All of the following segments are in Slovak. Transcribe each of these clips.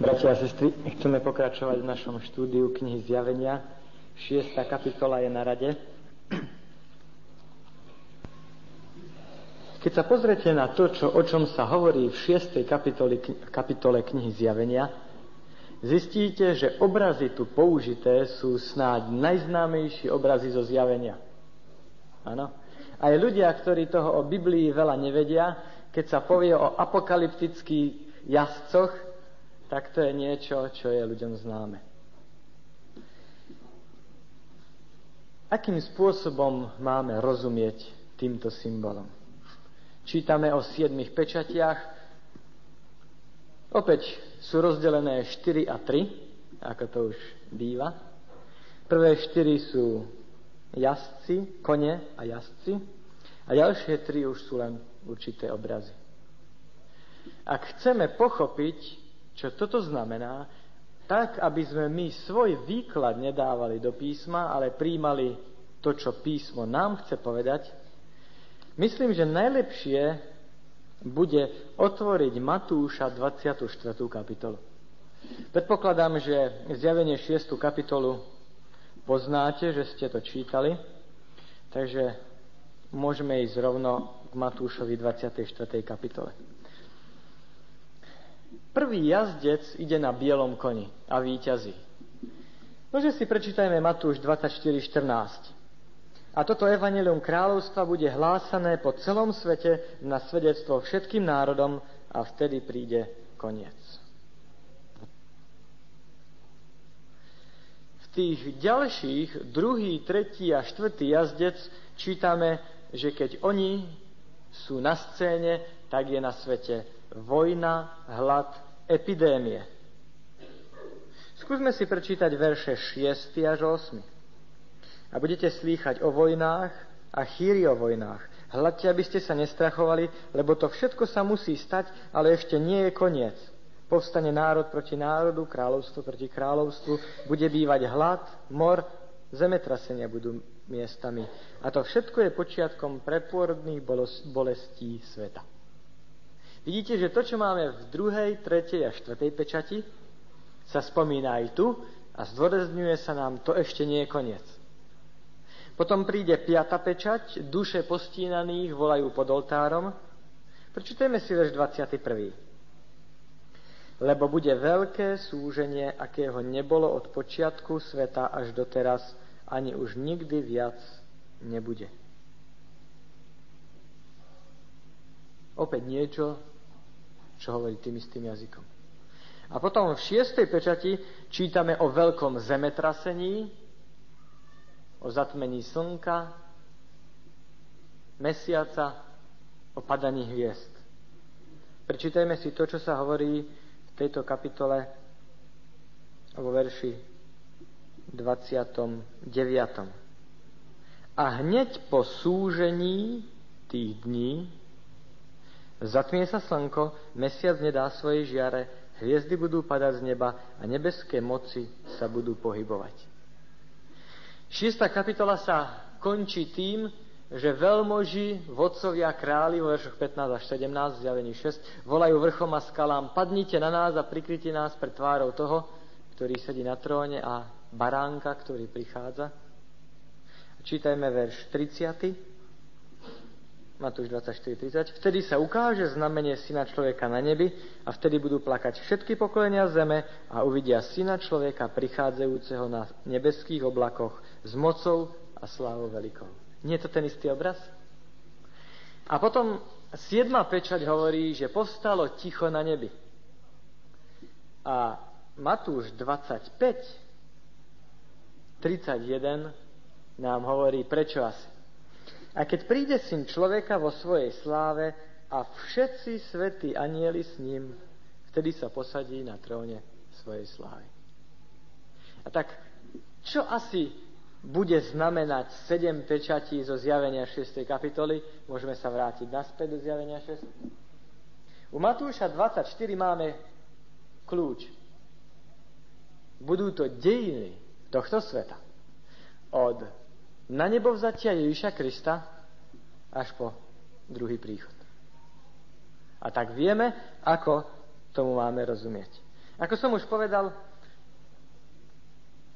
Bratia a sestry, chceme pokračovať v našom štúdiu knihy Zjavenia. Šiesta kapitola je na rade. Keď sa pozrete na to, čo, o čom sa hovorí v šiestej kapitole, kapitole knihy Zjavenia, zistíte, že obrazy tu použité sú snáď najznámejšie obrazy zo Zjavenia. Áno. Aj ľudia, ktorí toho o Biblii veľa nevedia, keď sa povie o apokalyptických jazdcoch, tak to je niečo, čo je ľuďom známe. Akým spôsobom máme rozumieť týmto symbolom? Čítame o siedmých pečatiach. Opäť sú rozdelené 4 a 3, ako to už býva. Prvé 4 sú jazdci, kone a jazdci. A ďalšie tri už sú len určité obrazy. Ak chceme pochopiť čo toto znamená, tak, aby sme my svoj výklad nedávali do písma, ale príjmali to, čo písmo nám chce povedať, myslím, že najlepšie bude otvoriť Matúša 24. kapitolu. Predpokladám, že zjavenie 6. kapitolu poznáte, že ste to čítali, takže môžeme ísť rovno k Matúšovi 24. kapitole. Prvý jazdec ide na bielom koni a víťazí. Nože si prečítajme Matúš 24.14. A toto evanelium kráľovstva bude hlásané po celom svete na svedectvo všetkým národom a vtedy príde koniec. V tých ďalších, druhý, tretí a štvrtý jazdec čítame, že keď oni sú na scéne, tak je na svete vojna, hlad, epidémie. Skúsme si prečítať verše 6 až 8. A budete slýchať o vojnách a chýri o vojnách. Hľadte, aby ste sa nestrachovali, lebo to všetko sa musí stať, ale ešte nie je koniec. Povstane národ proti národu, kráľovstvo proti kráľovstvu, bude bývať hlad, mor, zemetrasenia budú miestami. A to všetko je počiatkom prepôrodných bolestí sveta. Vidíte, že to, čo máme v druhej, tretej a štvrtej pečati, sa spomína aj tu a zdôrazňuje sa nám, to ešte nie je koniec. Potom príde piata pečať, duše postínaných volajú pod oltárom. Prečítajme si verš 21. Lebo bude veľké súženie, akého nebolo od počiatku sveta až doteraz, ani už nikdy viac nebude. Opäť niečo, čo hovorí tým istým jazykom. A potom v šiestej pečati čítame o veľkom zemetrasení, o zatmení slnka, mesiaca, o padaní hviezd. Prečítajme si to, čo sa hovorí v tejto kapitole vo verši 29. A hneď po súžení tých dní Zatmie sa slnko, mesiac nedá svoje žiare, hviezdy budú padať z neba a nebeské moci sa budú pohybovať. Šiesta kapitola sa končí tým, že veľmoži, vodcovia, králi vo veršoch 15 až 17, zjavení 6, volajú vrchom a skalám, padnite na nás a prikryte nás pred tvárou toho, ktorý sedí na tróne a baránka, ktorý prichádza. Čítajme verš 30. Matúš 24.30. Vtedy sa ukáže znamenie syna človeka na nebi a vtedy budú plakať všetky pokolenia zeme a uvidia syna človeka prichádzajúceho na nebeských oblakoch s mocou a slávou veľkou. Nie je to ten istý obraz? A potom siedma pečať hovorí, že povstalo ticho na nebi. A Matúš 25, 31 nám hovorí, prečo asi. A keď príde syn človeka vo svojej sláve a všetci svätí anieli s ním, vtedy sa posadí na tróne svojej slávy. A tak, čo asi bude znamenať sedem pečatí zo zjavenia 6. kapitoly? Môžeme sa vrátiť naspäť do zjavenia 6. U Matúša 24 máme kľúč. Budú to dejiny tohto sveta. Od na nebo vzatia Ježiša Krista až po druhý príchod. A tak vieme, ako tomu máme rozumieť. Ako som už povedal,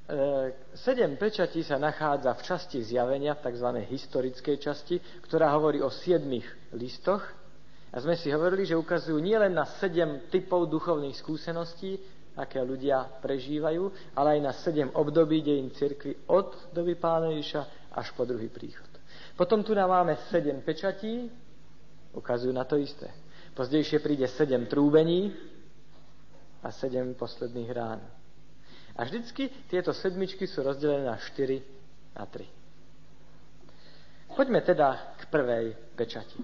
E, sedem pečatí sa nachádza v časti zjavenia, v tzv. historickej časti, ktorá hovorí o siedmých listoch. A sme si hovorili, že ukazujú nielen na sedem typov duchovných skúseností, aké ľudia prežívajú, ale aj na sedem období dejín cirkvi od doby pána Ježiša až po druhý príchod. Potom tu nám máme sedem pečatí, ukazujú na to isté. Pozdejšie príde sedem trúbení a sedem posledných rán. A vždycky tieto sedmičky sú rozdelené na 4 a 3. Poďme teda k prvej pečati.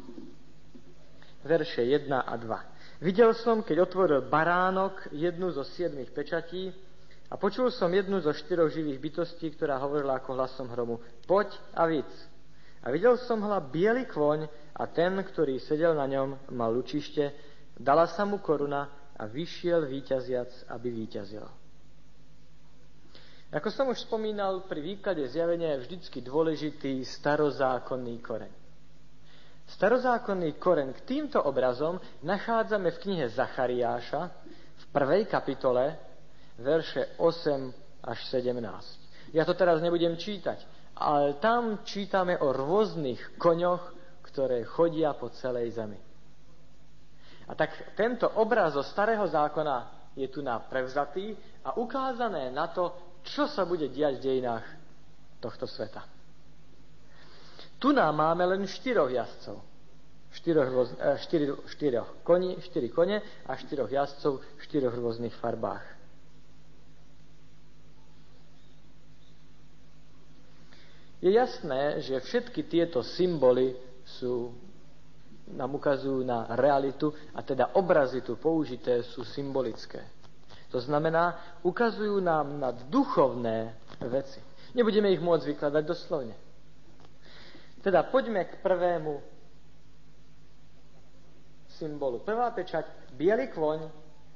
Verše 1 a 2. Videl som, keď otvoril baránok jednu zo siedmých pečatí a počul som jednu zo štyroch živých bytostí, ktorá hovorila ako hlasom hromu. Poď a víc. A videl som hla biely kvoň a ten, ktorý sedel na ňom, mal lučište, dala sa mu koruna a vyšiel víťaziac, aby víťazil. Ako som už spomínal, pri výklade zjavenia je vždycky dôležitý starozákonný koreň. Starozákonný koreň k týmto obrazom nachádzame v knihe Zachariáša v prvej kapitole, verše 8 až 17. Ja to teraz nebudem čítať, ale tam čítame o rôznych koňoch, ktoré chodia po celej zemi. A tak tento obraz zo starého zákona je tu na prevzatý a ukázané na to, čo sa bude diať v dejinách tohto sveta. Tu nám máme len štyroch jazdcov. Štyroch, eh, štyri, štyroch koni, štyri kone a štyroch jazdcov v štyroch rôznych farbách. Je jasné, že všetky tieto symboly sú, nám ukazujú na realitu a teda obrazy tu použité sú symbolické. To znamená, ukazujú nám na duchovné veci. Nebudeme ich môcť vykladať doslovne. Teda poďme k prvému symbolu. Prvá pečať, biely kvoň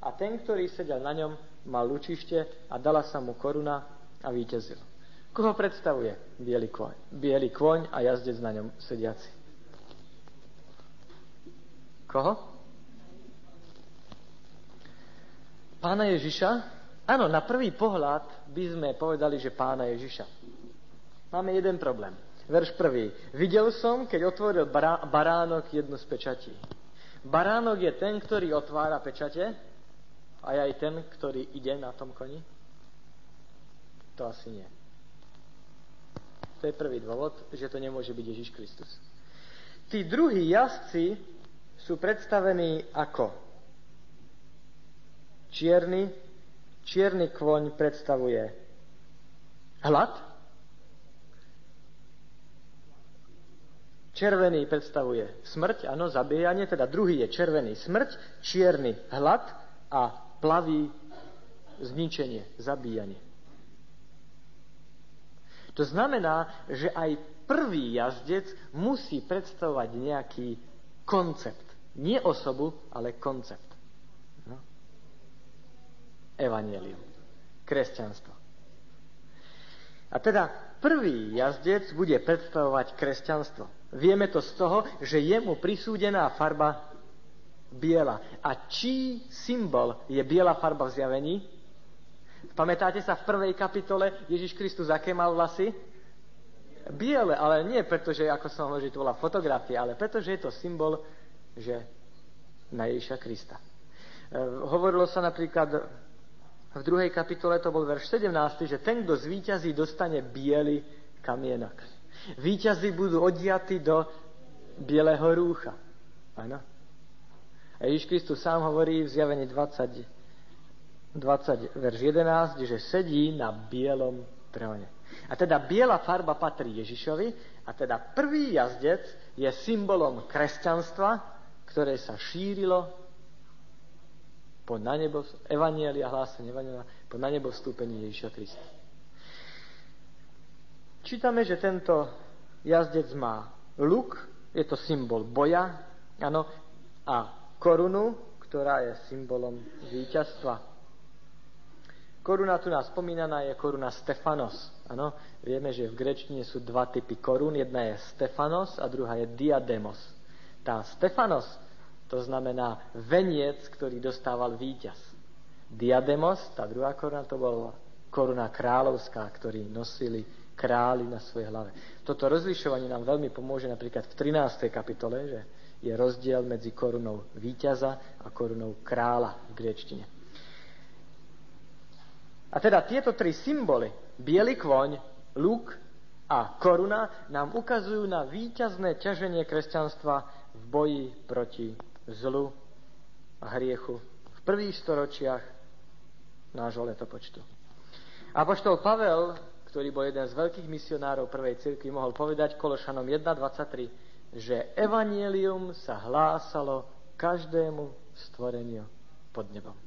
a ten, ktorý sedel na ňom, mal lučište a dala sa mu koruna a víťazil. Koho predstavuje biely kvoň? Bielý kvoň a jazdec na ňom sediaci. Koho? Pána Ježiša? Áno, na prvý pohľad by sme povedali, že pána Ježiša. Máme jeden problém. Verš prvý. Videl som, keď otvoril bará, baránok jednu z pečatí. Baránok je ten, ktorý otvára pečate a je aj ten, ktorý ide na tom koni? To asi nie. To je prvý dôvod, že to nemôže byť Ježiš Kristus. Tí druhí jazdci sú predstavení ako Čierny, čierny kvoň predstavuje hlad, červený predstavuje smrť, áno, zabíjanie, teda druhý je červený smrť, čierny hlad a plavý zničenie, zabíjanie. To znamená, že aj prvý jazdec musí predstavovať nejaký koncept. Nie osobu, ale koncept. Evangelium. Kresťanstvo. A teda prvý jazdec bude predstavovať kresťanstvo. Vieme to z toho, že je mu prisúdená farba biela. A čí symbol je biela farba v zjavení? Pamätáte sa v prvej kapitole Ježiš Kristus, aké mal vlasy? Biele, ale nie preto, že ako som hovoril, že to bola fotografia, ale preto, že je to symbol, že na Ježiša Krista. E, hovorilo sa napríklad v druhej kapitole to bol verš 17, že ten, kto zvíťazí, dostane biely kamienok. Výťazí budú odiatí do bieleho rúcha. Áno. A Ježiš Kristus sám hovorí v zjavení 20, 20, verš 11, že sedí na bielom tróne. A teda biela farba patrí Ježišovi a teda prvý jazdec je symbolom kresťanstva, ktoré sa šírilo po na nebo, evanielia, hlásenie evanielia, po na nebo vstúpení Ježiša Krista. Čítame, že tento jazdec má luk, je to symbol boja, ano, a korunu, ktorá je symbolom víťazstva. Koruna tu nás spomínaná je koruna Stefanos. Ano, vieme, že v grečtine sú dva typy korún. Jedna je Stefanos a druhá je diademos. Tá Stefanos to znamená veniec, ktorý dostával víťaz. diademos, tá druhá koruna, to bola koruna kráľovská, ktorý nosili králi na svojej hlave. Toto rozlišovanie nám veľmi pomôže napríklad v 13. kapitole, že je rozdiel medzi korunou víťaza a korunou kráľa v griečtine. A teda tieto tri symboly, biely kvoň, lúk a koruna, nám ukazujú na víťazné ťaženie kresťanstva v boji proti zlu a hriechu v prvých storočiach nášho letopočtu. Apoštol Pavel, ktorý bol jeden z veľkých misionárov prvej cirkvi, mohol povedať Kološanom 1.23, že evanielium sa hlásalo každému stvoreniu pod nebom.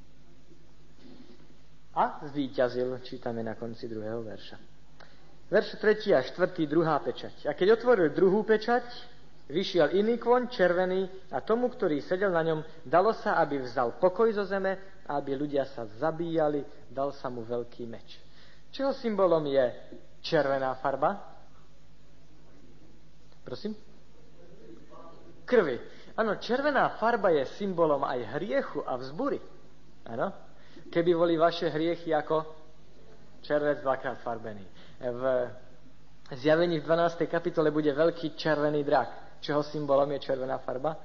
A zvíťazil, čítame na konci druhého verša. Verš 3 a 4, druhá pečať. A keď otvoril druhú pečať, vyšiel iný kvoň, červený, a tomu, ktorý sedel na ňom, dalo sa, aby vzal pokoj zo zeme a aby ľudia sa zabíjali, dal sa mu veľký meč. Čeho symbolom je červená farba? Prosím? Krvi. Áno, červená farba je symbolom aj hriechu a vzbury. Áno? Keby boli vaše hriechy ako červec dvakrát farbený. V zjavení v 12. kapitole bude veľký červený drak. Čeho symbolom je červená farba?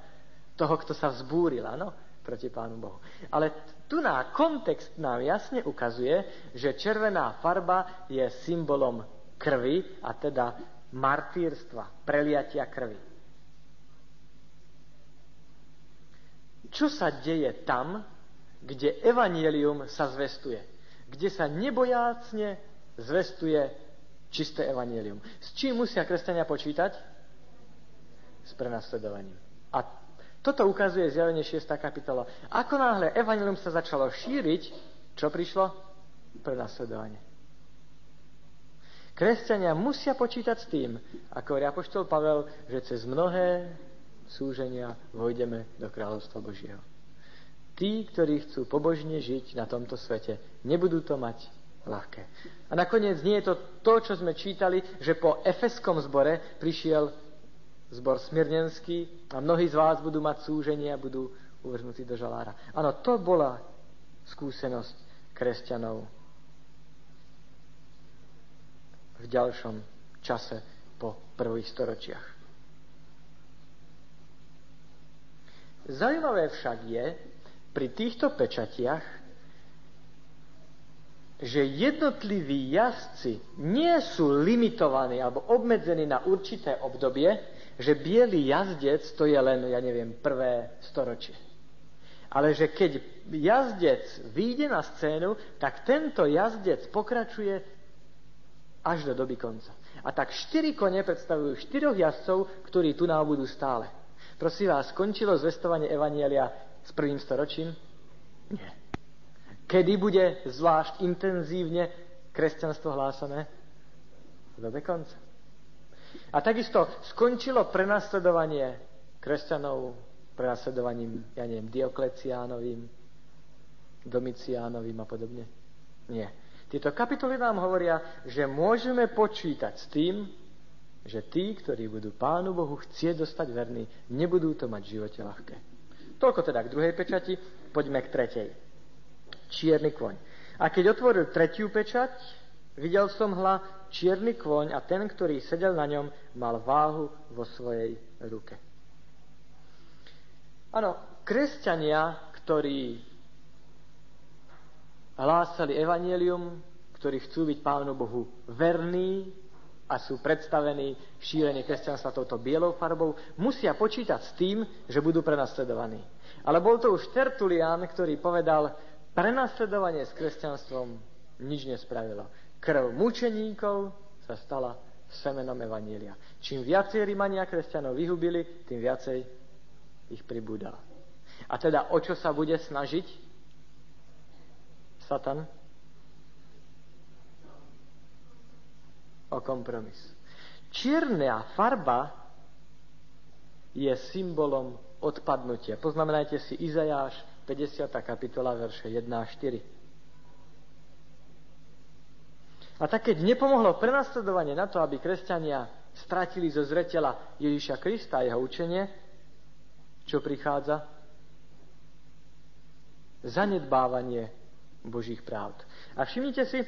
Toho, kto sa vzbúril, áno? proti Pánu Bohu. Ale tu na kontext nám jasne ukazuje, že červená farba je symbolom krvi a teda martýrstva, preliatia krvi. Čo sa deje tam, kde evanielium sa zvestuje? Kde sa nebojácne zvestuje čisté evanielium. S čím musia kresťania počítať? S prenasledovaním. A toto ukazuje zjavenie 6. kapitola. Ako náhle evanilium sa začalo šíriť, čo prišlo? Prenasledovanie. Kresťania musia počítať s tým, ako hovorí apoštol Pavel, že cez mnohé súženia vojdeme do kráľovstva Božieho. Tí, ktorí chcú pobožne žiť na tomto svete, nebudú to mať ľahké. A nakoniec nie je to to, čo sme čítali, že po efeskom zbore prišiel zbor smirnenský a mnohí z vás budú mať súženie a budú uvrhnutí do žalára. Áno, to bola skúsenosť kresťanov v ďalšom čase po prvých storočiach. Zajímavé však je pri týchto pečatiach, že jednotliví jazdci nie sú limitovaní alebo obmedzení na určité obdobie, že biely jazdec to je len, ja neviem, prvé storočie. Ale že keď jazdec vyjde na scénu, tak tento jazdec pokračuje až do doby konca. A tak štyri kone predstavujú štyroch jazdcov, ktorí tu nám budú stále. Prosím vás, skončilo zvestovanie Evanielia s prvým storočím? Nie. Kedy bude zvlášť intenzívne kresťanstvo hlásané? Dobe konca. A takisto skončilo prenasledovanie kresťanov prenasledovaním, ja neviem, Diokleciánovým, Domiciánovým a podobne. Nie. Tieto kapitoly nám hovoria, že môžeme počítať s tým, že tí, ktorí budú Pánu Bohu chcieť dostať verní, nebudú to mať v živote ľahké. Toľko teda k druhej pečati, poďme k tretej. Čierny kvoň. A keď otvoril tretiu pečať, videl som hla čierny kvoň a ten, ktorý sedel na ňom, mal váhu vo svojej ruke. Áno, kresťania, ktorí hlásali evanelium, ktorí chcú byť Pánu Bohu verní a sú predstavení v šírení kresťanstva touto bielou farbou, musia počítať s tým, že budú prenasledovaní. Ale bol to už Tertulian, ktorý povedal, prenasledovanie s kresťanstvom nič nespravilo krv mučeníkov sa stala semenom Evanília. Čím viacej Rímania kresťanov vyhubili, tým viacej ich pribúdalo. A teda o čo sa bude snažiť Satan? O kompromis. Čierna farba je symbolom odpadnutia. Poznamenajte si Izajáš 50. kapitola, verše 1 a 4. A tak keď nepomohlo prenasledovanie na to, aby kresťania stratili zo zretela Ježiša Krista a jeho učenie, čo prichádza? Zanedbávanie Božích pravd. A všimnite si,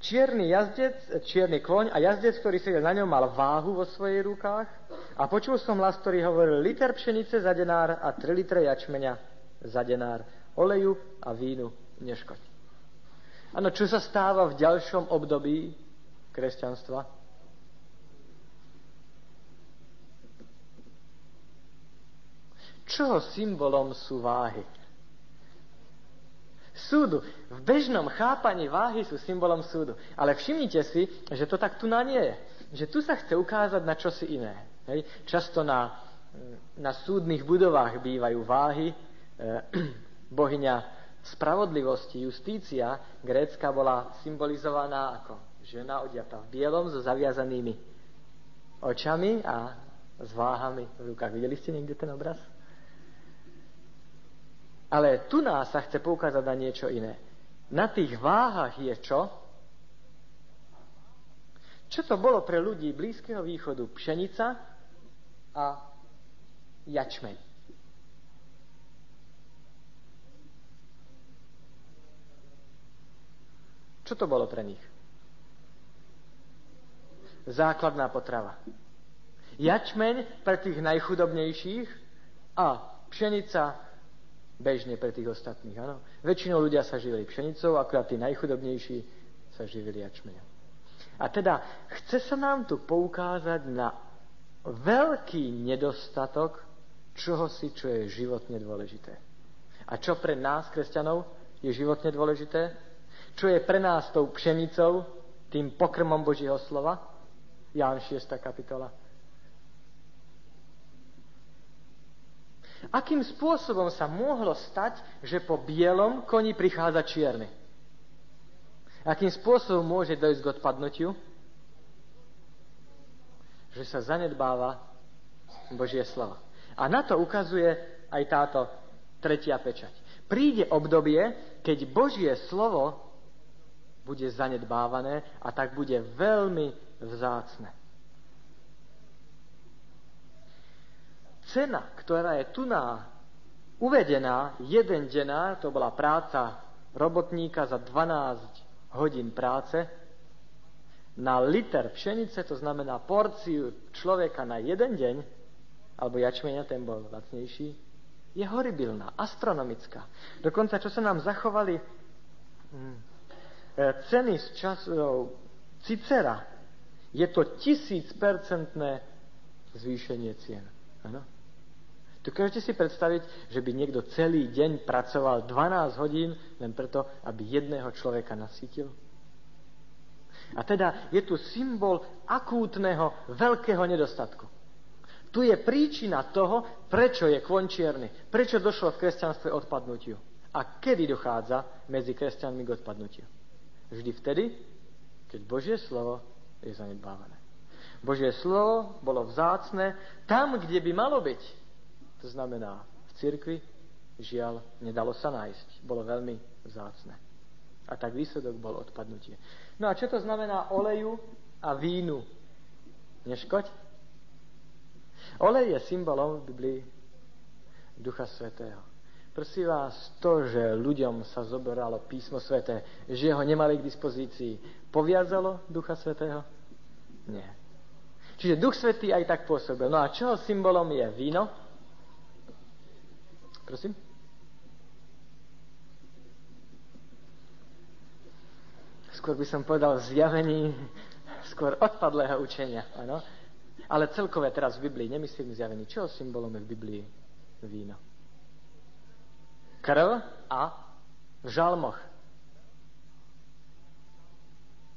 čierny jazdec, čierny kloň a jazdec, ktorý sedel na ňom, mal váhu vo svojich rukách a počul som hlas, ktorý hovoril liter pšenice za denár a 3 litre jačmeňa za denár, oleju a vínu neškoď. Áno, čo sa stáva v ďalšom období kresťanstva? Čoho symbolom sú váhy? Súdu. V bežnom chápaní váhy sú symbolom súdu. Ale všimnite si, že to tak tu na nie je. Že tu sa chce ukázať na čosi iné. Hej? Často na, na súdnych budovách bývajú váhy. E, bohyňa spravodlivosti, justícia grécka bola symbolizovaná ako žena odiata v bielom so zaviazanými očami a s váhami v rukách. Videli ste niekde ten obraz? Ale tu nás sa chce poukázať na niečo iné. Na tých váhach je čo? Čo to bolo pre ľudí Blízkeho východu? Pšenica a jačmeň. Čo to bolo pre nich? Základná potrava. Jačmeň pre tých najchudobnejších a pšenica bežne pre tých ostatných. Áno? Väčšinou ľudia sa živili pšenicou, akurát tí najchudobnejší sa živili jačmeňom. A teda chce sa nám tu poukázať na veľký nedostatok čoho si, čo je životne dôležité. A čo pre nás, kresťanov, je životne dôležité? Čo je pre nás tou pšenicou, tým pokrmom Božieho slova? Ján 6. kapitola. Akým spôsobom sa mohlo stať, že po bielom koni prichádza čierny? Akým spôsobom môže dojsť k odpadnutiu? Že sa zanedbáva Božie slova. A na to ukazuje aj táto tretia pečať. Príde obdobie, keď Božie slovo bude zanedbávané a tak bude veľmi vzácne. Cena, ktorá je tu na uvedená, jeden denár, to bola práca robotníka za 12 hodín práce, na liter pšenice, to znamená porciu človeka na jeden deň, alebo jačmenia, ten bol lacnejší, je horibilná, astronomická. Dokonca, čo sa nám zachovali hm, e, ceny z časov Cicera, je to tisícpercentné zvýšenie cien. Ano? Dokážete si predstaviť, že by niekto celý deň pracoval 12 hodín len preto, aby jedného človeka nasítil? A teda je tu symbol akútneho, veľkého nedostatku. Tu je príčina toho, prečo je kvončierny, prečo došlo v kresťanstve odpadnutiu. A kedy dochádza medzi kresťanmi k odpadnutiu? Vždy vtedy, keď Božie slovo je zanedbávané. Božie slovo bolo vzácne tam, kde by malo byť to znamená, v cirkvi žiaľ nedalo sa nájsť. Bolo veľmi vzácne. A tak výsledok bol odpadnutie. No a čo to znamená oleju a vínu? Neškoď? Olej je symbolom v Biblii Ducha Svetého. Prosím vás, to, že ľuďom sa zoberalo písmo sveté, že ho nemali k dispozícii, poviazalo Ducha Svetého? Nie. Čiže Duch Svetý aj tak pôsobil. No a čoho symbolom je víno? Prosím? Skôr by som povedal zjavení skôr odpadlého učenia. Ano? Ale celkové teraz v Biblii, nemyslím zjavení. Čo symbolom je v Biblii víno? Krv a v žalmoch.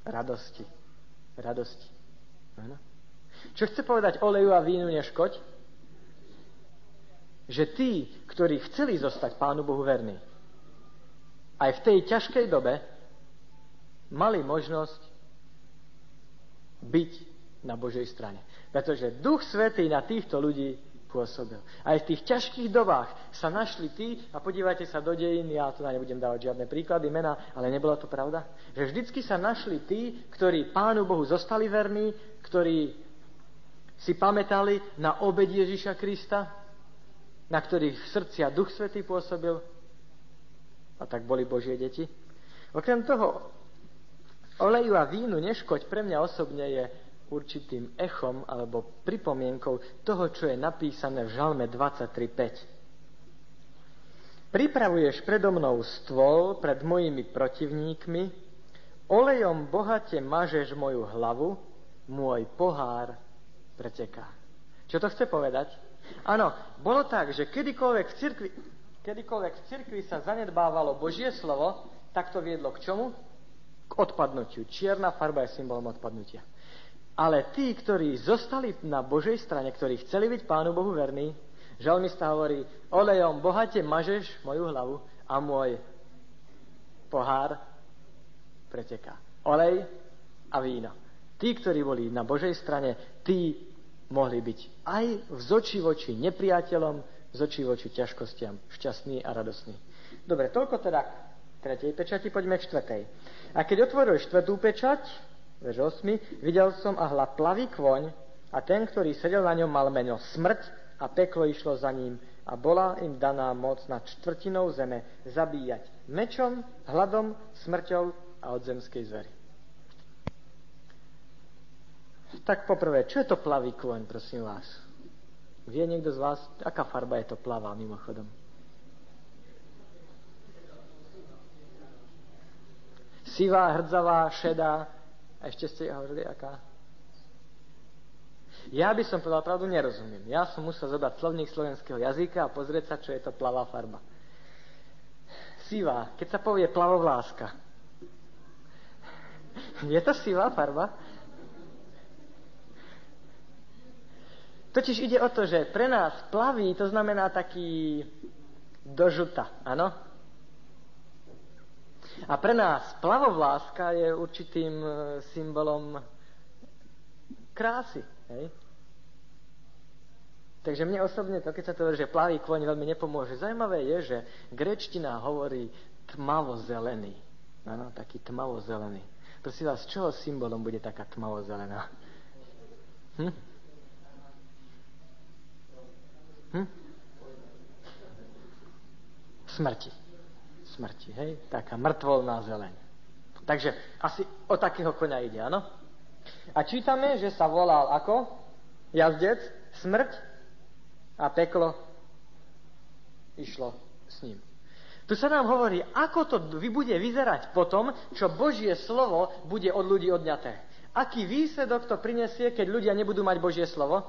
Radosti. Radosti. Ano? Čo chce povedať oleju a vínu neškoď? Že tí, ktorí chceli zostať Pánu Bohu verní, aj v tej ťažkej dobe mali možnosť byť na Božej strane. Pretože Duch Svetý na týchto ľudí pôsobil. Aj v tých ťažkých dobách sa našli tí, a podívajte sa do dejín, ja tu nebudem dávať žiadne príklady, mena, ale nebola to pravda, že vždycky sa našli tí, ktorí Pánu Bohu zostali verní, ktorí si pamätali na obed Ježiša Krista, na ktorých v srdcia Duch Svetý pôsobil, a tak boli Božie deti. Okrem toho, oleju a vínu neškoď pre mňa osobne je určitým echom alebo pripomienkou toho, čo je napísané v Žalme 23.5. Pripravuješ predo mnou stôl pred mojimi protivníkmi, olejom bohate mažeš moju hlavu, môj pohár preteká. Čo to chce povedať? Áno, bolo tak, že kedykoľvek v cirkvi, kedykoľvek v cirkvi sa zanedbávalo Božie slovo, tak to viedlo k čomu? K odpadnutiu. Čierna farba je symbolom odpadnutia. Ale tí, ktorí zostali na Božej strane, ktorí chceli byť Pánu Bohu verní, žalmista hovorí, olejom bohate mažeš moju hlavu a môj pohár preteká. Olej a víno. Tí, ktorí boli na Božej strane, tí mohli byť aj v zoči voči nepriateľom, z očí voči ťažkostiam, šťastní a radosní. Dobre, toľko teda k tretej pečati, poďme k štvrtej. A keď otvoril štvrtú pečať, verš 8, videl som a hla plavý kvoň a ten, ktorý sedel na ňom, mal meno smrť a peklo išlo za ním a bola im daná moc nad štvrtinou zeme zabíjať mečom, hladom, smrťou a od zemskej zvery. Tak poprvé, čo je to plavý kôň, prosím vás? Vie niekto z vás, aká farba je to plavá mimochodom? Sivá, hrdzavá, šedá. A ešte ste hovorili, aká? Ja by som povedal pravdu, nerozumiem. Ja som musel zobrať slovník slovenského jazyka a pozrieť sa, čo je to plavá farba. Sivá, keď sa povie plavovláska. Je to sivá farba? Totiž ide o to, že pre nás plavý to znamená taký dožuta, áno? A pre nás plavovláska je určitým e, symbolom krásy. Hej? Takže mne osobne to, keď sa to hovorí, že plavý kôň veľmi nepomôže. Zajímavé je, že grečtina hovorí tmavo-zelený. Áno, taký tmavo-zelený. Prosím vás, z čoho symbolom bude taká tmavo-zelená? Hm? Hm? Smrti. Smrti, hej? Taká mŕtvolná zeleň. Takže asi o takého konia ide, áno? A čítame, že sa volal ako? Jazdec, smrť a peklo išlo s ním. Tu sa nám hovorí, ako to bude vyzerať potom, čo Božie slovo bude od ľudí odňaté. Aký výsledok to prinesie, keď ľudia nebudú mať Božie slovo?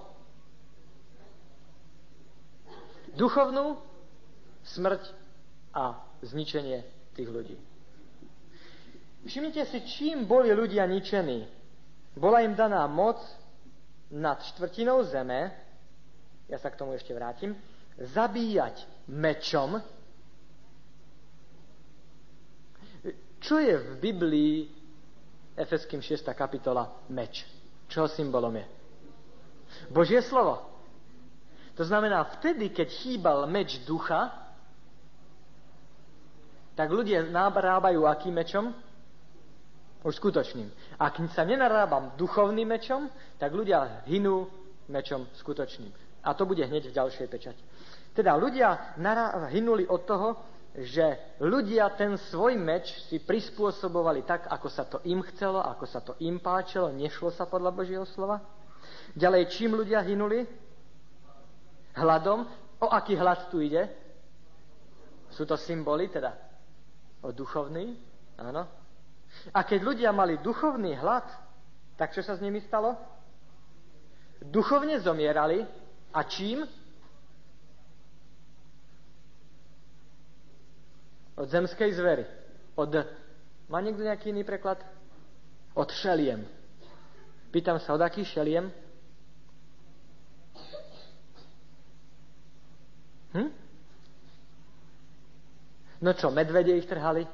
Duchovnú smrť a zničenie tých ľudí. Všimnite si, čím boli ľudia ničení. Bola im daná moc nad štvrtinou zeme, ja sa k tomu ešte vrátim, zabíjať mečom. Čo je v Biblii Efeským 6. kapitola meč? Čo symbolom je? Božie slovo. To znamená, vtedy, keď chýbal meč ducha, tak ľudia narábajú akým mečom? Už skutočným. Ak sa nenarábam duchovným mečom, tak ľudia hynú mečom skutočným. A to bude hneď v ďalšej pečati. Teda ľudia hynuli od toho, že ľudia ten svoj meč si prispôsobovali tak, ako sa to im chcelo, ako sa to im páčilo, nešlo sa podľa Božieho slova. Ďalej, čím ľudia hynuli? Hladom. O aký hlad tu ide? Sú to symboly, teda o duchovný, áno. A keď ľudia mali duchovný hlad, tak čo sa s nimi stalo? Duchovne zomierali a čím? Od zemskej zvery. Od... Má niekto nejaký iný preklad? Od šeliem. Pýtam sa, od akých šeliem? Hm? No čo, medvede ich trhali?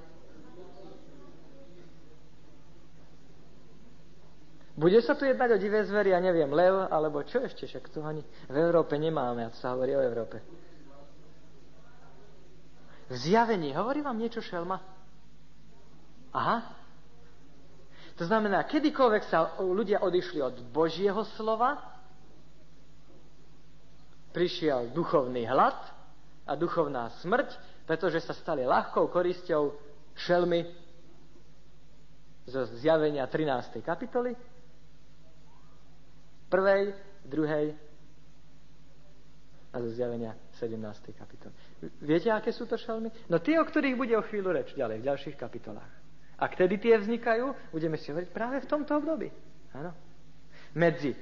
Bude sa tu jednať o divé zvery, ja neviem, lev, alebo čo ešte, však tu ani v Európe nemáme, a to sa hovorí o Európe. V zjavení, hovorí vám niečo šelma? Aha. To znamená, kedykoľvek sa ľudia odišli od Božieho slova, prišiel duchovný hlad a duchovná smrť, pretože sa stali ľahkou korisťou šelmy zo zjavenia 13. kapitoly, prvej, druhej a zo zjavenia 17. kapitoly. Viete, aké sú to šelmy? No tie, o ktorých bude o chvíľu reč ďalej, v ďalších kapitolách. A kedy tie vznikajú, budeme si hovoriť práve v tomto období. Áno. Medzi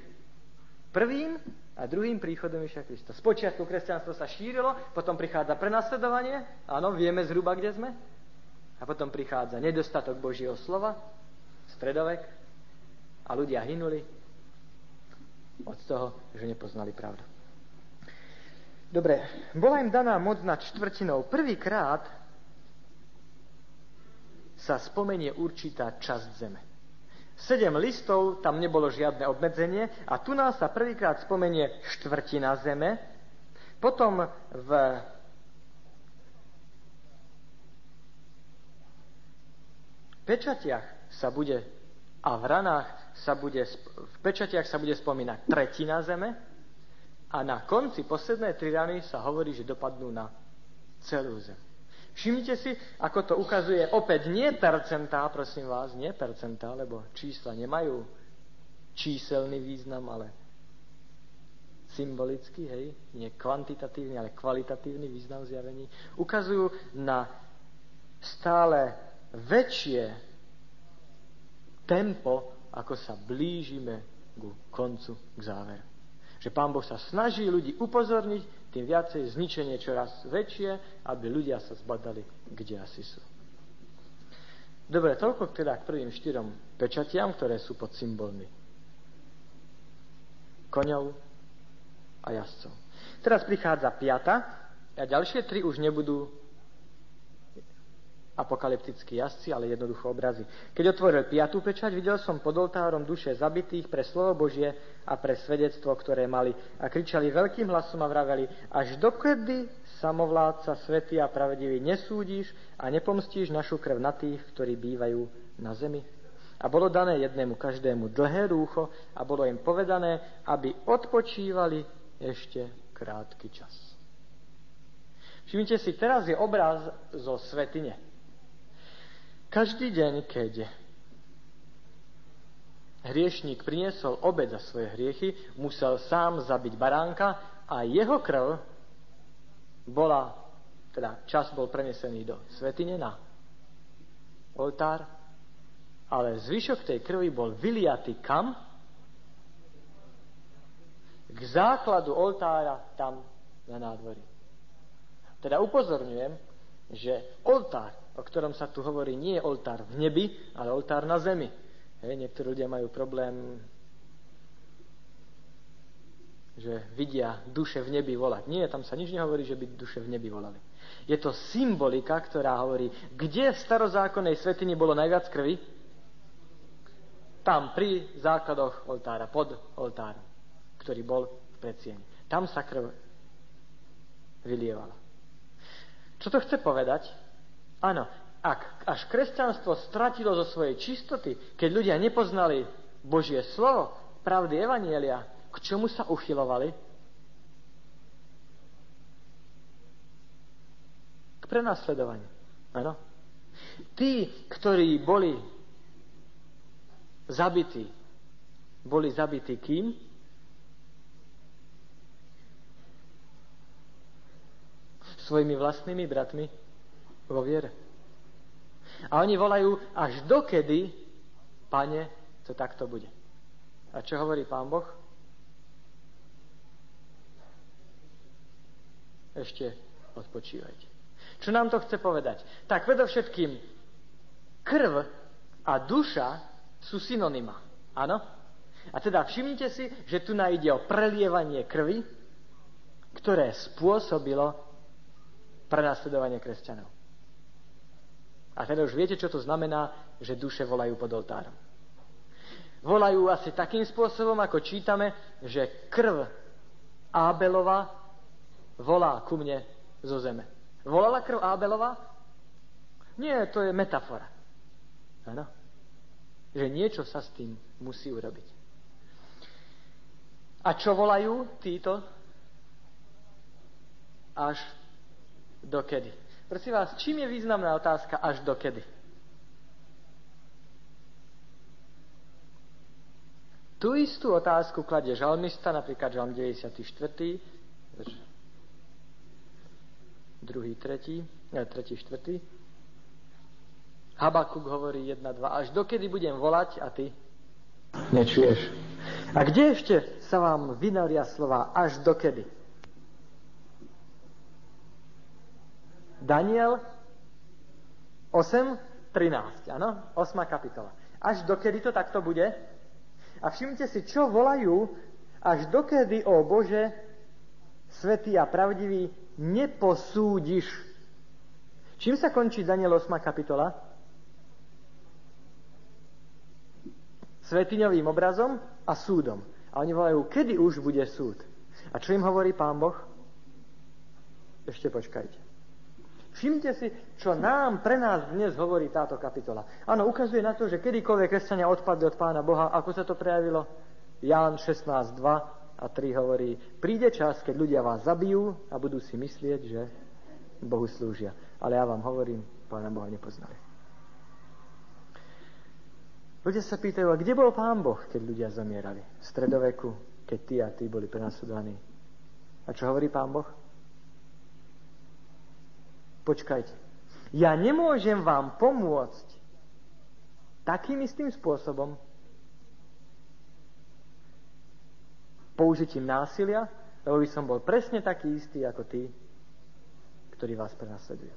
prvým a druhým príchodom Ježiša Krista. Spočiatku kresťanstvo sa šírilo, potom prichádza prenasledovanie, áno, vieme zhruba, kde sme, a potom prichádza nedostatok Božieho slova, stredovek, a ľudia hynuli od toho, že nepoznali pravdu. Dobre, bola im daná moc nad štvrtinou. Prvýkrát sa spomenie určitá časť zeme. Sedem listov, tam nebolo žiadne obmedzenie a tu nás sa prvýkrát spomenie štvrtina zeme, potom v pečatiach sa bude a v ranách sa bude, v pečatiach sa bude spomínať tretina zeme a na konci poslednej tri rany sa hovorí, že dopadnú na celú zem. Všimnite si, ako to ukazuje opäť nie percentá, prosím vás, nie percentá, lebo čísla nemajú číselný význam, ale symbolický, hej, nie kvantitatívny, ale kvalitatívny význam zjavení, ukazujú na stále väčšie tempo, ako sa blížime ku koncu, k záveru. Že Pán Boh sa snaží ľudí upozorniť, tým viacej zničenie čoraz väčšie, aby ľudia sa zbadali, kde asi sú. Dobre, toľko teda k prvým štyrom pečatiam, ktoré sú pod symbolmi koňov a jazdcov. Teraz prichádza piata a ďalšie tri už nebudú apokalyptickí jazdci, ale jednoducho obrazy. Keď otvoril piatú pečať, videl som pod oltárom duše zabitých pre slovo Božie a pre svedectvo, ktoré mali. A kričali veľkým hlasom a vraveli, až dokedy samovládca, svetý a pravedivý nesúdiš a nepomstíš našu krv na tých, ktorí bývajú na zemi? A bolo dané jednému každému dlhé rúcho a bolo im povedané, aby odpočívali ešte krátky čas. Všimnite si, teraz je obraz zo svetine. Každý deň, keď hriešník priniesol obed za svoje hriechy, musel sám zabiť baránka a jeho krv bola, teda čas bol prenesený do svetine na oltár, ale zvyšok tej krvi bol vyliatý kam? K základu oltára tam na nádvorí. Teda upozorňujem, že oltár o ktorom sa tu hovorí, nie je oltár v nebi, ale oltár na zemi. Hej, niektorí ľudia majú problém, že vidia duše v nebi volať. Nie, tam sa nič nehovorí, že by duše v nebi volali. Je to symbolika, ktorá hovorí, kde v starozákonnej svetini bolo najviac krvi? Tam, pri základoch oltára, pod oltárom, ktorý bol v predsieni. Tam sa krv vylievala. Čo to chce povedať? Áno, ak až kresťanstvo stratilo zo svojej čistoty, keď ľudia nepoznali Božie slovo, pravdy Evanielia, k čomu sa uchylovali? K prenasledovaniu. Áno. Tí, ktorí boli zabití, boli zabití kým? Svojimi vlastnými bratmi vo viere. A oni volajú, až dokedy, pane, to takto bude. A čo hovorí pán Boh? Ešte odpočívajte. Čo nám to chce povedať? Tak predovšetkým, krv a duša sú synonyma. Áno? A teda všimnite si, že tu nájde o prelievanie krvi, ktoré spôsobilo prenasledovanie kresťanov. A teda už viete, čo to znamená, že duše volajú pod oltárom. Volajú asi takým spôsobom, ako čítame, že krv Ábelova volá ku mne zo zeme. Volala krv Ábelova? Nie, to je metafora. Ano? Že niečo sa s tým musí urobiť. A čo volajú títo? Až dokedy? Prosím vás, čím je významná otázka až dokedy? Tú istú otázku kladie žalmista, napríklad žalm 94. Druhý, tretí, ne, tretí, štvrtý. Habakuk hovorí 1, 2. Až dokedy budem volať a ty nečuješ. A kde ešte sa vám vynoria slova až dokedy? Daniel 8, 13, áno? 8 kapitola. Až dokedy to takto bude? A všimnite si, čo volajú, až dokedy, o Bože, svetý a pravdivý, neposúdiš. Čím sa končí Daniel 8 kapitola? Svetiňovým obrazom a súdom. A oni volajú, kedy už bude súd. A čo im hovorí pán Boh? Ešte počkajte. Všimte si, čo nám, pre nás dnes hovorí táto kapitola. Áno, ukazuje na to, že kedykoľvek kresťania odpadli od Pána Boha, ako sa to prejavilo? Ján 16, 2 a 3 hovorí, príde čas, keď ľudia vás zabijú a budú si myslieť, že Bohu slúžia. Ale ja vám hovorím, Pána Boha nepoznali. Ľudia sa pýtajú, a kde bol Pán Boh, keď ľudia zomierali? V stredoveku, keď ty a ty boli prenasledovaní. A čo hovorí Pán Boh? Počkajte. Ja nemôžem vám pomôcť takým istým spôsobom, použitím násilia, lebo by som bol presne taký istý ako tí, ktorí vás prenasledujú.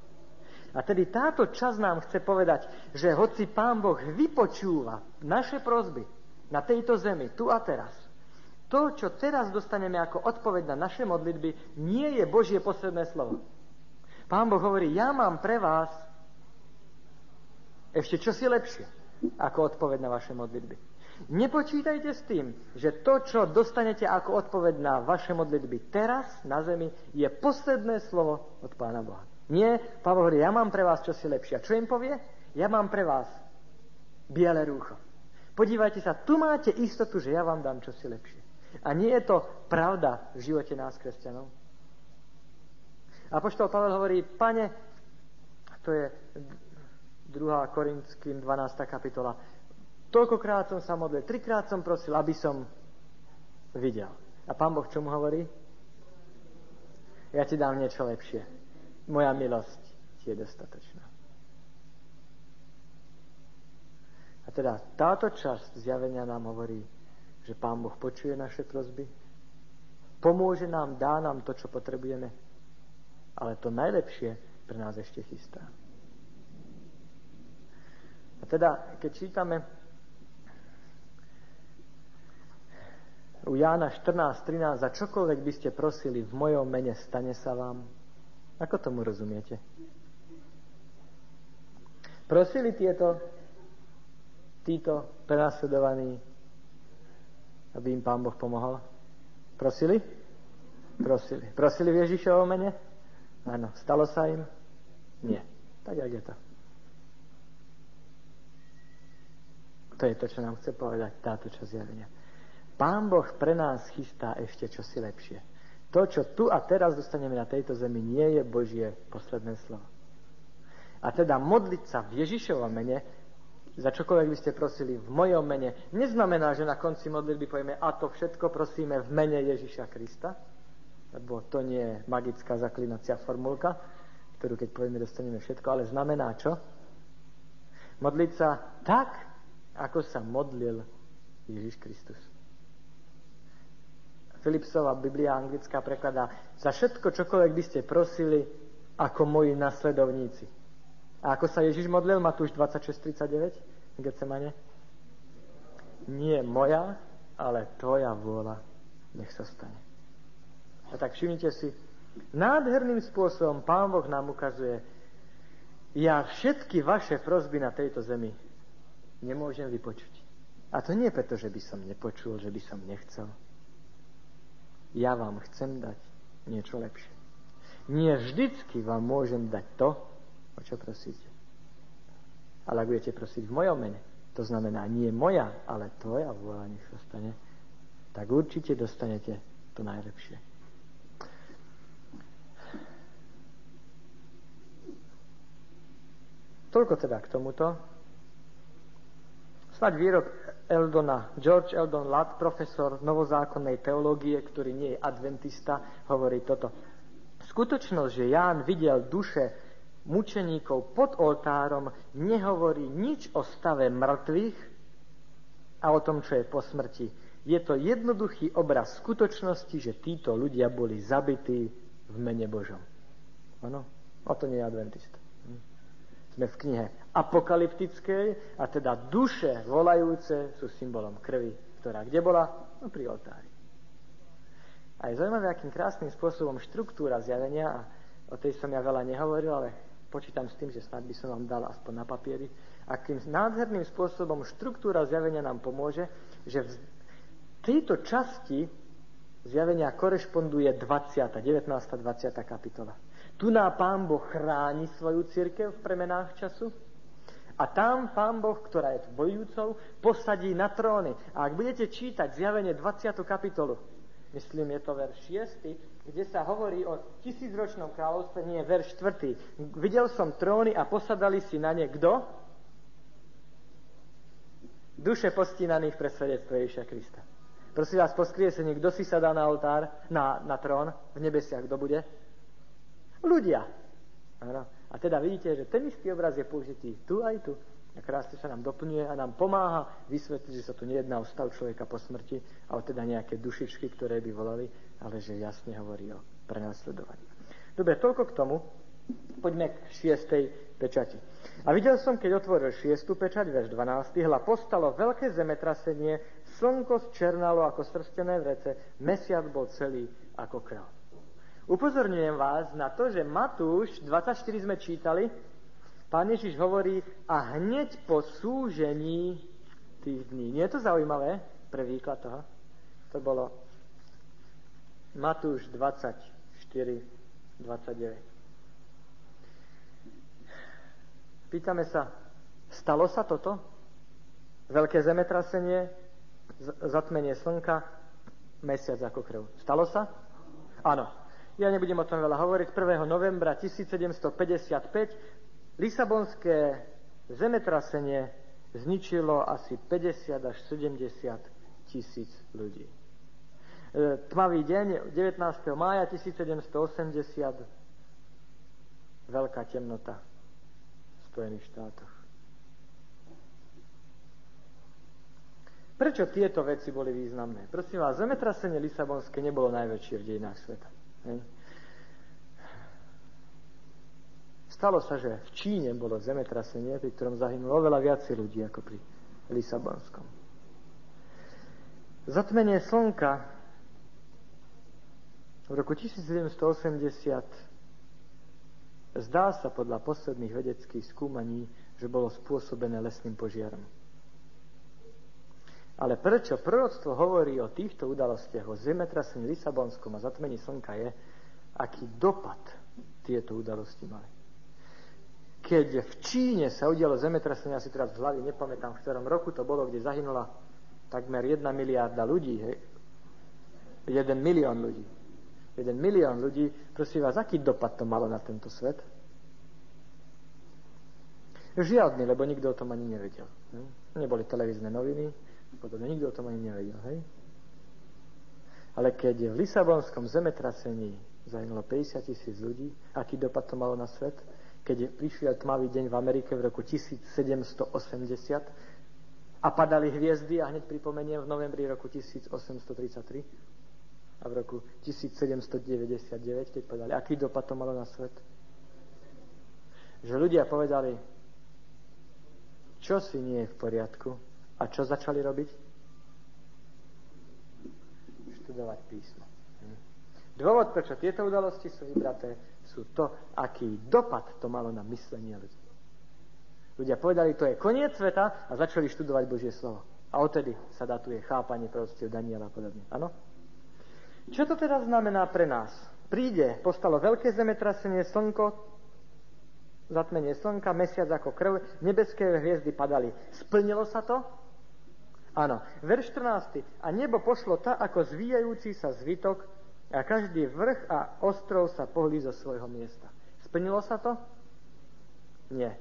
A tedy táto čas nám chce povedať, že hoci Pán Boh vypočúva naše prozby na tejto zemi, tu a teraz, to, čo teraz dostaneme ako odpoveď na naše modlitby, nie je Božie posledné slovo. Pán Boh hovorí, ja mám pre vás ešte čosi lepšie ako odpoveď na vaše modlitby. Nepočítajte s tým, že to, čo dostanete ako odpoveď na vaše modlitby teraz na zemi, je posledné slovo od Pána Boha. Nie, Pán hovorí, ja mám pre vás čosi lepšie. A čo im povie? Ja mám pre vás biele rúcho. Podívajte sa, tu máte istotu, že ja vám dám čosi lepšie. A nie je to pravda v živote nás, kresťanov? Apoštol Pavel hovorí, pane, to je 2. Korinským 12. kapitola, toľkokrát som sa modlil, trikrát som prosil, aby som videl. A pán Boh čo mu hovorí? Ja ti dám niečo lepšie. Moja milosť ti je dostatočná. A teda táto časť zjavenia nám hovorí, že Pán Boh počuje naše prozby, pomôže nám, dá nám to, čo potrebujeme ale to najlepšie pre nás ešte chystá. A teda, keď čítame u Jána 14.13 za čokoľvek by ste prosili v mojom mene, stane sa vám. Ako tomu rozumiete? Prosili tieto, títo prenasledovaní, aby im Pán Boh pomohol? Prosili? Prosili. Prosili v Ježišovom mene? Áno, stalo sa im? Nie. Tak, jak je to. To je to, čo nám chce povedať táto časť zjavenia. Pán Boh pre nás chystá ešte čosi lepšie. To, čo tu a teraz dostaneme na tejto zemi, nie je Božie posledné slovo. A teda modliť sa v Ježišovom mene, za čokoľvek by ste prosili v mojom mene, neznamená, že na konci modlitby povieme, a to všetko prosíme v mene Ježiša Krista, lebo to nie je magická zaklinacia formulka, ktorú keď povieme, dostaneme všetko, ale znamená čo? Modliť sa tak, ako sa modlil Ježiš Kristus. Filipsová Biblia anglická prekladá za všetko, čokoľvek by ste prosili ako moji nasledovníci. A ako sa Ježiš modlil, Matúš 26.39 v Getsemane? Nie moja, ale tvoja vôľa nech sa stane. A tak všimnite si, nádherným spôsobom Pán Boh nám ukazuje, ja všetky vaše prosby na tejto zemi nemôžem vypočuť. A to nie preto, že by som nepočul, že by som nechcel. Ja vám chcem dať niečo lepšie. Nie vždycky vám môžem dať to, o čo prosíte. Ale ak budete prosiť v mojom mene, to znamená nie moja, ale tvoja vôľa nech sa stane, tak určite dostanete to najlepšie. Toľko teda k tomuto. Snaď výrok Eldona, George Eldon Ladd, profesor novozákonnej teológie, ktorý nie je adventista, hovorí toto. Skutočnosť, že Ján videl duše mučeníkov pod oltárom, nehovorí nič o stave mŕtvych a o tom, čo je po smrti. Je to jednoduchý obraz skutočnosti, že títo ľudia boli zabití v mene Božom. Áno? O to nie je adventista. Sme v knihe apokalyptickej a teda duše volajúce sú symbolom krvi, ktorá kde bola? No pri oltári. A je zaujímavé, akým krásnym spôsobom štruktúra zjavenia, a o tej som ja veľa nehovoril, ale počítam s tým, že snad by som vám dal aspoň na papieri, akým nádherným spôsobom štruktúra zjavenia nám pomôže, že v tejto časti zjavenia korešponduje 20. 19. 20. kapitola. Tu nám Pán Boh chráni svoju církev v premenách času, a tam Pán Boh, ktorá je bojujúcou, posadí na tróny. A ak budete čítať zjavenie 20. kapitolu, myslím, je to verš 6, kde sa hovorí o tisícročnom kráľovstve, nie verš 4. Videl som tróny a posadali si na ne kto? Duše postínaných pre svedectvo Ježiša Krista. Prosím vás, po skriesení, kto si sa dá na oltár, na, na trón v nebesiach, kto bude? Ľudia. Ano. A teda vidíte, že ten istý obraz je použitý tu aj tu. A krásne sa nám doplňuje a nám pomáha vysvetliť, že sa tu nejedná o stav človeka po smrti a o teda nejaké dušičky, ktoré by volali, ale že jasne hovorí o prenasledovaní. Dobre, toľko k tomu. Poďme k šiestej pečati. A videl som, keď otvoril šiestu pečať, verš 12, hla postalo veľké zemetrasenie, slnko zčernalo ako srstené vrece, mesiac bol celý ako krv. Upozorňujem vás na to, že Matúš 24 sme čítali, pán Ježiš hovorí a hneď po súžení tých dní. Nie je to zaujímavé pre výklad toho? To bolo Matúš 24, 29. Pýtame sa, stalo sa toto? Veľké zemetrasenie, zatmenie slnka, mesiac ako krv. Stalo sa? Áno. Ja nebudem o tom veľa hovoriť. 1. novembra 1755 Lisabonské zemetrasenie zničilo asi 50 až 70 tisíc ľudí. E, tmavý deň 19. mája 1780 veľká temnota v Spojených štátoch. Prečo tieto veci boli významné? Prosím vás, zemetrasenie Lisabonské nebolo najväčšie v dejinách sveta. Stalo sa, že v Číne bolo zemetrasenie, pri ktorom zahynulo oveľa viacej ľudí ako pri Lisabonskom. Zatmenie slnka v roku 1780 zdá sa podľa posledných vedeckých skúmaní, že bolo spôsobené lesným požiarom. Ale prečo proroctvo hovorí o týchto udalostiach, o zemetrasení Lisabonskom a zatmení slnka je, aký dopad tieto udalosti mali. Keď v Číne sa udialo zemetrasenie, asi teraz v hlavy nepamätám, v ktorom roku to bolo, kde zahynula takmer jedna miliarda ľudí, hej? jeden milión ľudí. Jeden milión ľudí, prosím vás, aký dopad to malo na tento svet? Žiadny, lebo nikto o tom ani nevedel. Neboli televízne noviny, Podobne nikto o tom ani nevedel, hej? Ale keď v Lisabonskom zemetrasení zahynulo 50 tisíc ľudí, aký dopad to malo na svet? Keď prišiel tmavý deň v Amerike v roku 1780 a padali hviezdy, a hneď pripomeniem v novembri roku 1833 a v roku 1799, keď povedali, aký dopad to malo na svet? Že ľudia povedali, čo si nie je v poriadku, a čo začali robiť? Študovať písmo. Hm. Dôvod, prečo tieto udalosti sú vybraté, sú to, aký dopad to malo na myslenie ľudí. Ľudia povedali, to je koniec sveta a začali študovať Božie slovo. A odtedy sa datuje chápanie prostiev Daniela a podobne. Áno? Čo to teda znamená pre nás? Príde, postalo veľké zemetrasenie, slnko, zatmenie slnka, mesiac ako krv, nebeské hviezdy padali. Splnilo sa to? Áno, verš 14. A nebo pošlo tak, ako zvíjajúci sa zvitok a každý vrch a ostrov sa pohli zo svojho miesta. Splnilo sa to? Nie.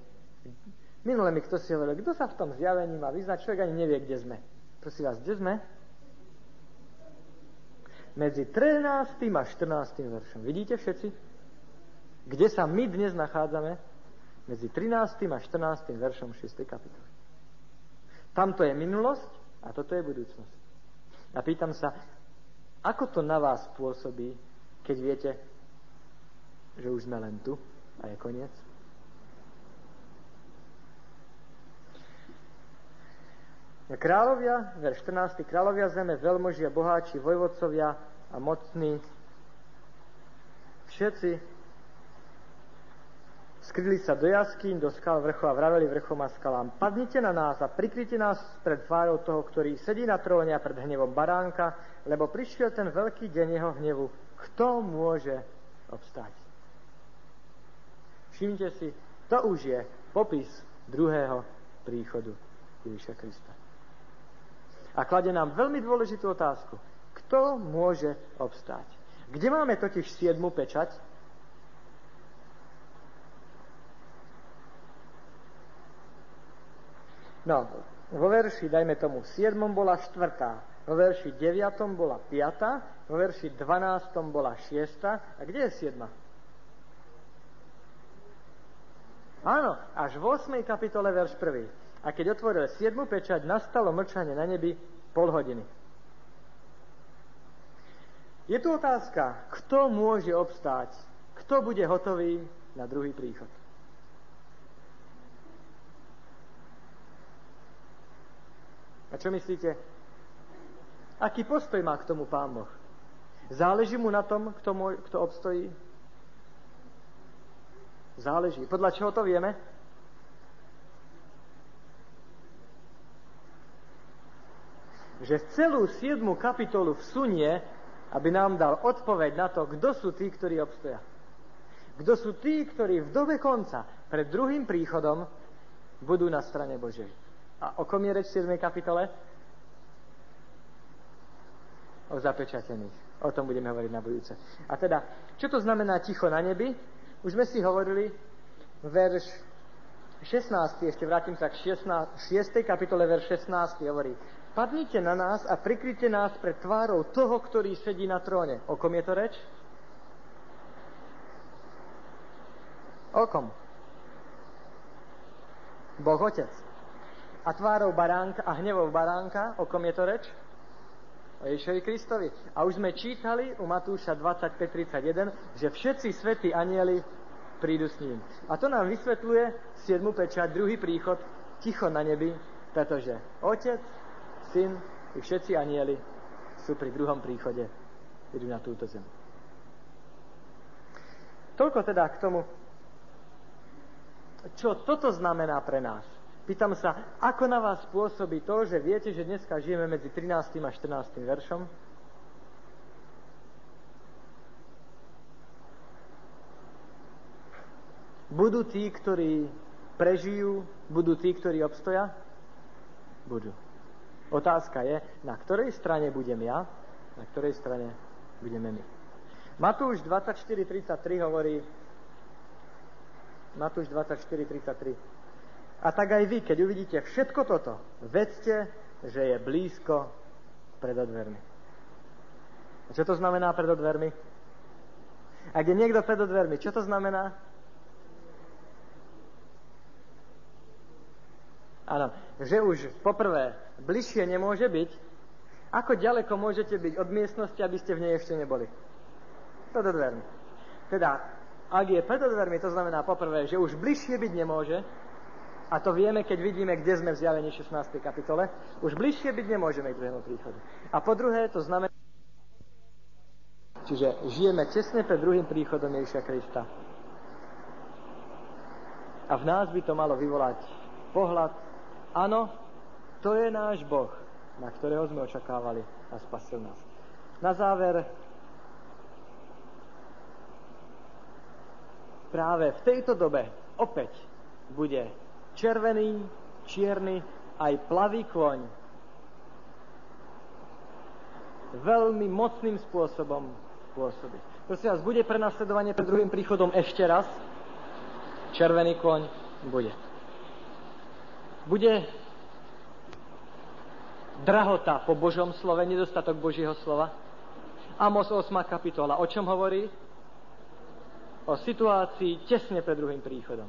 Minule mi kto si hovoril, kto sa v tom zjavení má vyznať, človek ani nevie, kde sme. Prosím vás, kde sme? Medzi 13. a 14. veršom. Vidíte všetci? Kde sa my dnes nachádzame? Medzi 13. a 14. veršom 6. kapitoly. Tamto je minulosť a toto je budúcnosť. A pýtam sa, ako to na vás pôsobí, keď viete, že už sme len tu a je koniec? Kráľovia, verš 14. Kráľovia zeme, veľmožia, boháči, vojvodcovia a mocní, všetci skryli sa do jaskýň, do skal vrchov a vraveli vrchom a skalám. Padnite na nás a prikryte nás pred tvárou toho, ktorý sedí na tróne a pred hnevom baránka, lebo prišiel ten veľký deň jeho hnevu. Kto môže obstať? Všimte si, to už je popis druhého príchodu Ježiša Krista a klade nám veľmi dôležitú otázku. Kto môže obstáť? Kde máme totiž siedmu pečať? No, vo verši, dajme tomu, 7 bola štvrtá, vo verši 9 bola piatá, vo verši 12 bola šiesta. A kde je siedma? Áno, až v 8. kapitole verš 1 a keď otvoril siedmu pečať, nastalo mlčanie na nebi pol hodiny. Je tu otázka, kto môže obstáť, kto bude hotový na druhý príchod. A čo myslíte? Aký postoj má k tomu pán Boh? Záleží mu na tom, kto, môj, kto obstojí? Záleží. Podľa čoho to vieme? že celú 7. kapitolu vsunie, aby nám dal odpoveď na to, kto sú tí, ktorí obstoja. Kto sú tí, ktorí v dobe konca, pred druhým príchodom, budú na strane Božej. A o kom je reč v 7. kapitole? O zapečatených. O tom budeme hovoriť na budúce. A teda, čo to znamená ticho na nebi? Už sme si hovorili, verš 16, ešte vrátim sa k 16, 6. kapitole, verš 16 hovorí, Padnite na nás a prikryte nás pred tvárou toho, ktorý sedí na tróne. O kom je to reč? O kom? Boh Otec. A tvárou baránka a hnevou baránka, o kom je to reč? O Ježišovi Kristovi. A už sme čítali u Matúša 25.31, že všetci svätí anieli prídu s ním. A to nám vysvetľuje 7. pečať, druhý príchod, ticho na nebi, pretože Otec, Syn i všetci anieli sú pri druhom príchode, idú na túto zem. Toľko teda k tomu, čo toto znamená pre nás. Pýtam sa, ako na vás pôsobí to, že viete, že dneska žijeme medzi 13. a 14. veršom? Budú tí, ktorí prežijú, budú tí, ktorí obstoja? Budú. Otázka je, na ktorej strane budem ja, na ktorej strane budeme my. Matúš 24.33 hovorí, Matúš 24.33 A tak aj vy, keď uvidíte všetko toto, vedzte, že je blízko pred odvermi. A čo to znamená pred odvermi? Ak je niekto pred odvermi, čo to znamená? Áno, že už poprvé bližšie nemôže byť. Ako ďaleko môžete byť od miestnosti, aby ste v nej ešte neboli? Pred dvermi. Teda, ak je pred dvermi, to znamená poprvé, že už bližšie byť nemôže, a to vieme, keď vidíme, kde sme v zjavení 16. kapitole, už bližšie byť nemôžeme k druhému príchodu. A po druhé, to znamená, čiže žijeme tesne pred druhým príchodom Ježiša Krista. A v nás by to malo vyvolať pohľad Áno, to je náš Boh, na ktorého sme očakávali a spasil nás. Na záver, práve v tejto dobe opäť bude červený, čierny, aj plavý kôň veľmi mocným spôsobom pôsobiť. Prosím vás, bude prenasledovanie pred druhým príchodom ešte raz? Červený kôň bude bude drahota po Božom slove, nedostatok Božieho slova. Amos 8. kapitola. O čom hovorí? O situácii tesne pred druhým príchodom.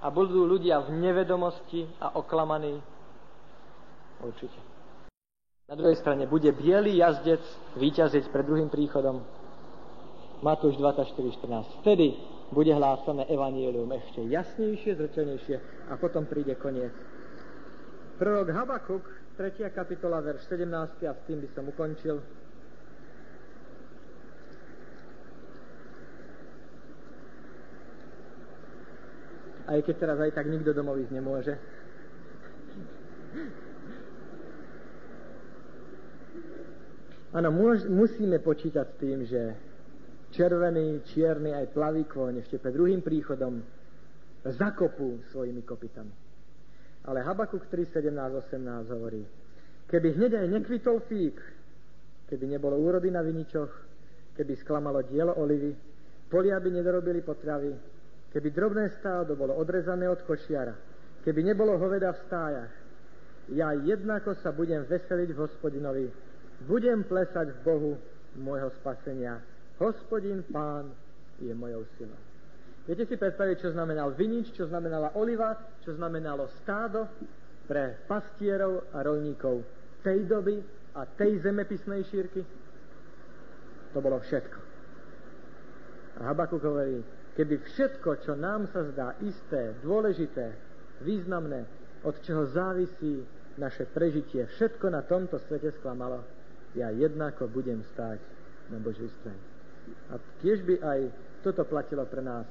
A budú ľudia v nevedomosti a oklamaní? Určite. Na druhej strane bude biely jazdec výťaziť pred druhým príchodom. Matúš 24.14. Vtedy bude hlásané evanielium ešte jasnejšie, zretelnejšie a potom príde koniec. Prorok Habakuk, 3. kapitola, verš 17, a s tým by som ukončil. Aj keď teraz aj tak nikto domov ísť nemôže. Áno, musíme počítať s tým, že červený, čierny aj plavý kôň ešte pred druhým príchodom zakopú svojimi kopitami. Ale Habakuk 3, 17, 18 hovorí, keby hneď aj nekvitol fík, keby nebolo úrody na viničoch, keby sklamalo dielo olivy, polia by nedorobili potravy, keby drobné stádo bolo odrezané od košiara, keby nebolo hoveda v stájach, ja jednako sa budem veseliť v hospodinovi, budem plesať v Bohu môjho spasenia. Hospodin Pán je mojou silou. Viete si predstaviť, čo znamenal vinič, čo znamenala oliva, čo znamenalo stádo pre pastierov a rolníkov tej doby a tej zemepisnej šírky? To bolo všetko. A Habakuk hovorí, keby všetko, čo nám sa zdá isté, dôležité, významné, od čoho závisí naše prežitie, všetko na tomto svete sklamalo, ja jednako budem stáť na Božej strane. A tiež by aj toto platilo pre nás.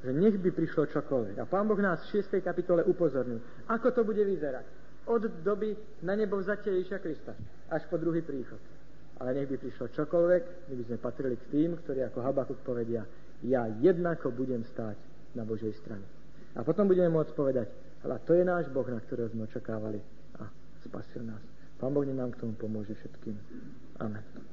Že nech by prišlo čokoľvek. A Pán Boh nás v 6. kapitole upozornil, ako to bude vyzerať. Od doby na nebo vzatia Ježiša Krista až po druhý príchod. Ale nech by prišlo čokoľvek, my by sme patrili k tým, ktorí ako Habakuk povedia, ja jednako budem stáť na Božej strane. A potom budeme môcť povedať, ale to je náš Boh, na ktorého sme očakávali a spasil nás. Pán Boh nám k tomu pomôže všetkým. Amen.